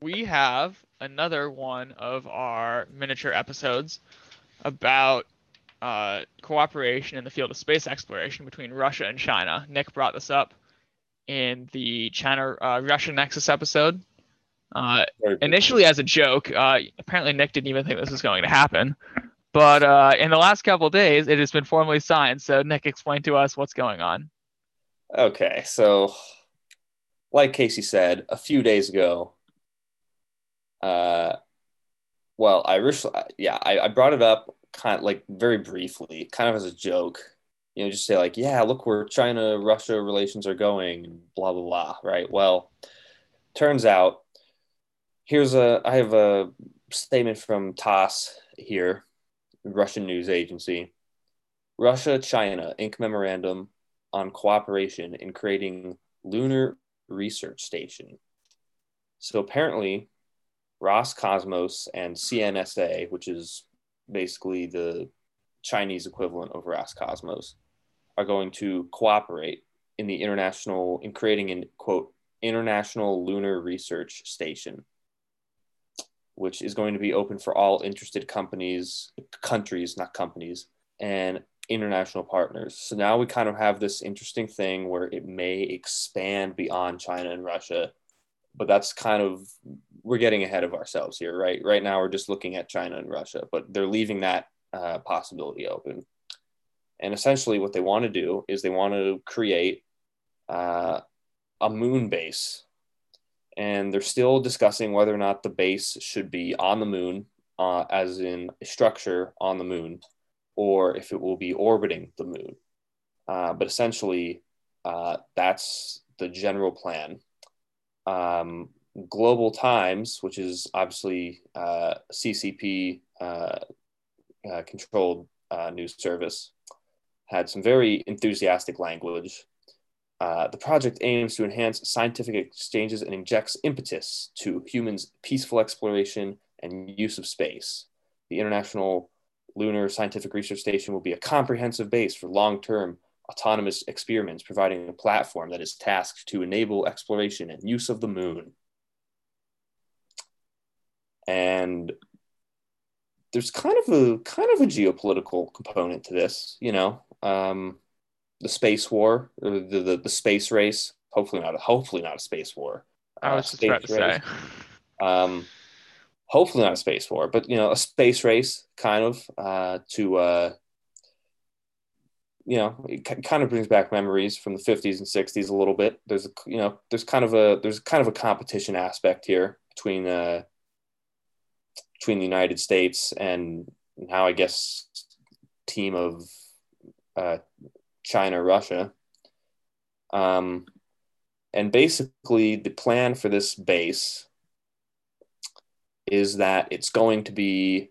we have another one of our miniature episodes about uh, cooperation in the field of space exploration between Russia and China. Nick brought this up in the China uh, Russia Nexus episode. Uh, initially as a joke, uh, apparently Nick didn't even think this was going to happen. But uh, in the last couple days, it has been formally signed. So Nick, explain to us what's going on. Okay, so like Casey said, a few days ago, uh, well, I originally, yeah, I, I brought it up kind of like very briefly, kind of as a joke. You know, just say like, yeah, look where China Russia relations are going, blah blah blah. Right. Well, turns out here's a I have a statement from TASS here, Russian news agency. Russia China ink memorandum on cooperation in creating lunar research station. So apparently, Roscosmos and CNSA, which is basically the Chinese equivalent of Roscosmos, are going to cooperate in the international in creating an quote international lunar research station which is going to be open for all interested companies countries not companies and international partners. So now we kind of have this interesting thing where it may expand beyond china and russia but that's kind of we're getting ahead of ourselves here, right? Right now, we're just looking at China and Russia, but they're leaving that uh, possibility open. And essentially, what they want to do is they want to create uh, a moon base. And they're still discussing whether or not the base should be on the moon, uh, as in a structure on the moon, or if it will be orbiting the moon. Uh, but essentially, uh, that's the general plan um, Global Times, which is obviously uh, CCP uh, uh, controlled uh, news service, had some very enthusiastic language. Uh, the project aims to enhance scientific exchanges and injects impetus to humans' peaceful exploration and use of space. The International Lunar Scientific Research Station will be a comprehensive base for long term autonomous experiments, providing a platform that is tasked to enable exploration and use of the moon. And there's kind of a kind of a geopolitical component to this, you know, um, the space war, the, the, the space race. Hopefully not. A, hopefully not a space war. I was uh, just about to say. Um, hopefully not a space war, but you know, a space race kind of uh, to uh, you know, it kind of brings back memories from the 50s and 60s a little bit. There's a, you know, there's kind of a, there's kind of a competition aspect here between, uh, between the United States and now I guess team of, uh, China, Russia. Um, and basically the plan for this base is that it's going to be,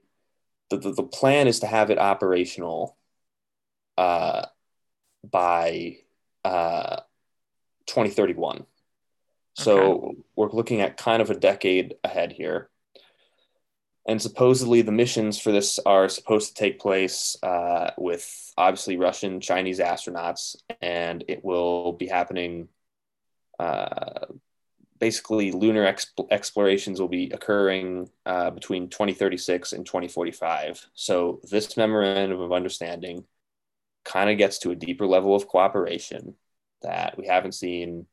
the, the, the plan is to have it operational uh, by uh, 2031. So okay. we're looking at kind of a decade ahead here. And supposedly the missions for this are supposed to take place uh, with obviously Russian, Chinese astronauts, and it will be happening. Uh, basically, lunar exp- explorations will be occurring uh, between 2036 and 2045. So this memorandum of understanding kind of gets to a deeper level of cooperation that we haven't seen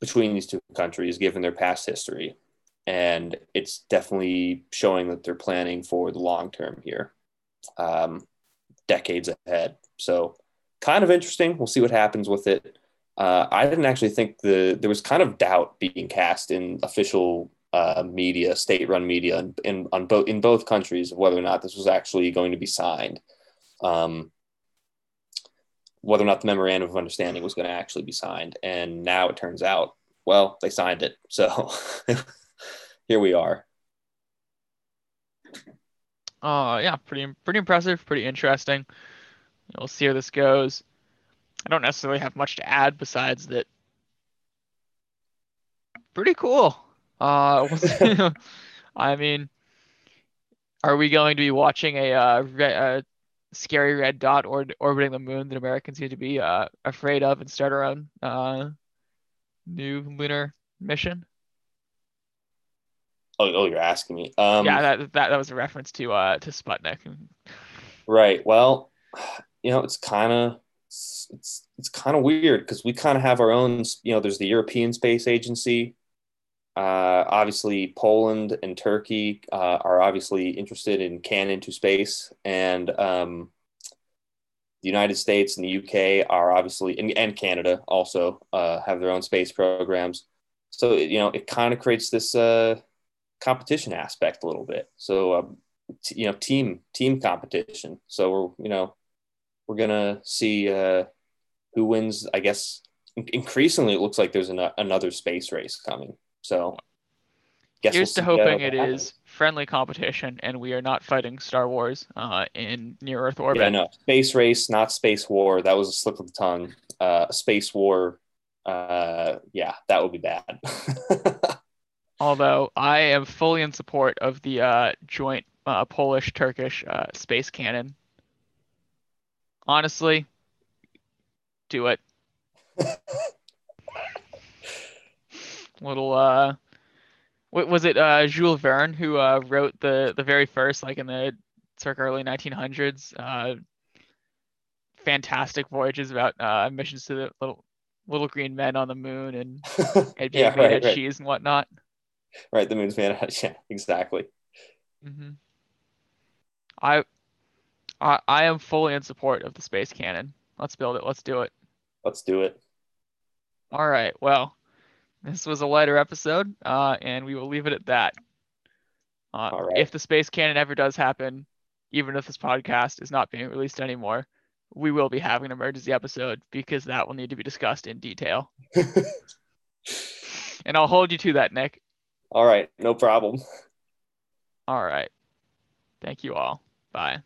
between these two countries given their past history. And it's definitely showing that they're planning for the long term here, um, decades ahead. So, kind of interesting. We'll see what happens with it. Uh, I didn't actually think the there was kind of doubt being cast in official uh, media, state-run media, in, in on both in both countries of whether or not this was actually going to be signed. Um, whether or not the memorandum of understanding was going to actually be signed. And now it turns out, well, they signed it. So here we are. Uh, yeah, pretty pretty impressive, pretty interesting. We'll see how this goes. I don't necessarily have much to add besides that. Pretty cool. Uh, I mean, are we going to be watching a, uh, a scary red dot or, orbiting the moon that Americans seem to be uh, afraid of and start our own uh, new lunar mission? Oh, oh, you're asking me. Um, yeah, that, that that was a reference to uh to Sputnik. Right. Well, you know, it's kind of it's it's, it's kind of weird because we kind of have our own. You know, there's the European Space Agency. Uh, obviously, Poland and Turkey uh, are obviously interested in can into space, and um, the United States and the UK are obviously, and, and Canada also uh, have their own space programs. So you know, it kind of creates this uh, competition aspect a little bit. So um, t- you know, team team competition. So we're you know, we're gonna see uh, who wins. I guess increasingly, it looks like there's an, another space race coming. So guess here's we'll to hoping it is friendly competition and we are not fighting Star Wars uh, in near Earth orbit. Yeah, no, space race, not space war. That was a slip of the tongue. Uh, space war. Uh, yeah, that would be bad. Although I am fully in support of the uh, joint uh, Polish-Turkish uh, space cannon. Honestly, do it. Little uh, what was it? Uh, Jules Verne who uh, wrote the the very first, like in the circa early 1900s, uh, fantastic voyages about uh, missions to the little little green men on the moon and, and yeah, right, right. cheese and whatnot. Right, the moon's made out of yeah, exactly. Mm-hmm. I, I I am fully in support of the space cannon. Let's build it. Let's do it. Let's do it. All right. Well, this was a lighter episode, uh, and we will leave it at that. Uh, right. If the space cannon ever does happen, even if this podcast is not being released anymore, we will be having an emergency episode because that will need to be discussed in detail. and I'll hold you to that, Nick. All right, no problem. All right. Thank you all. Bye.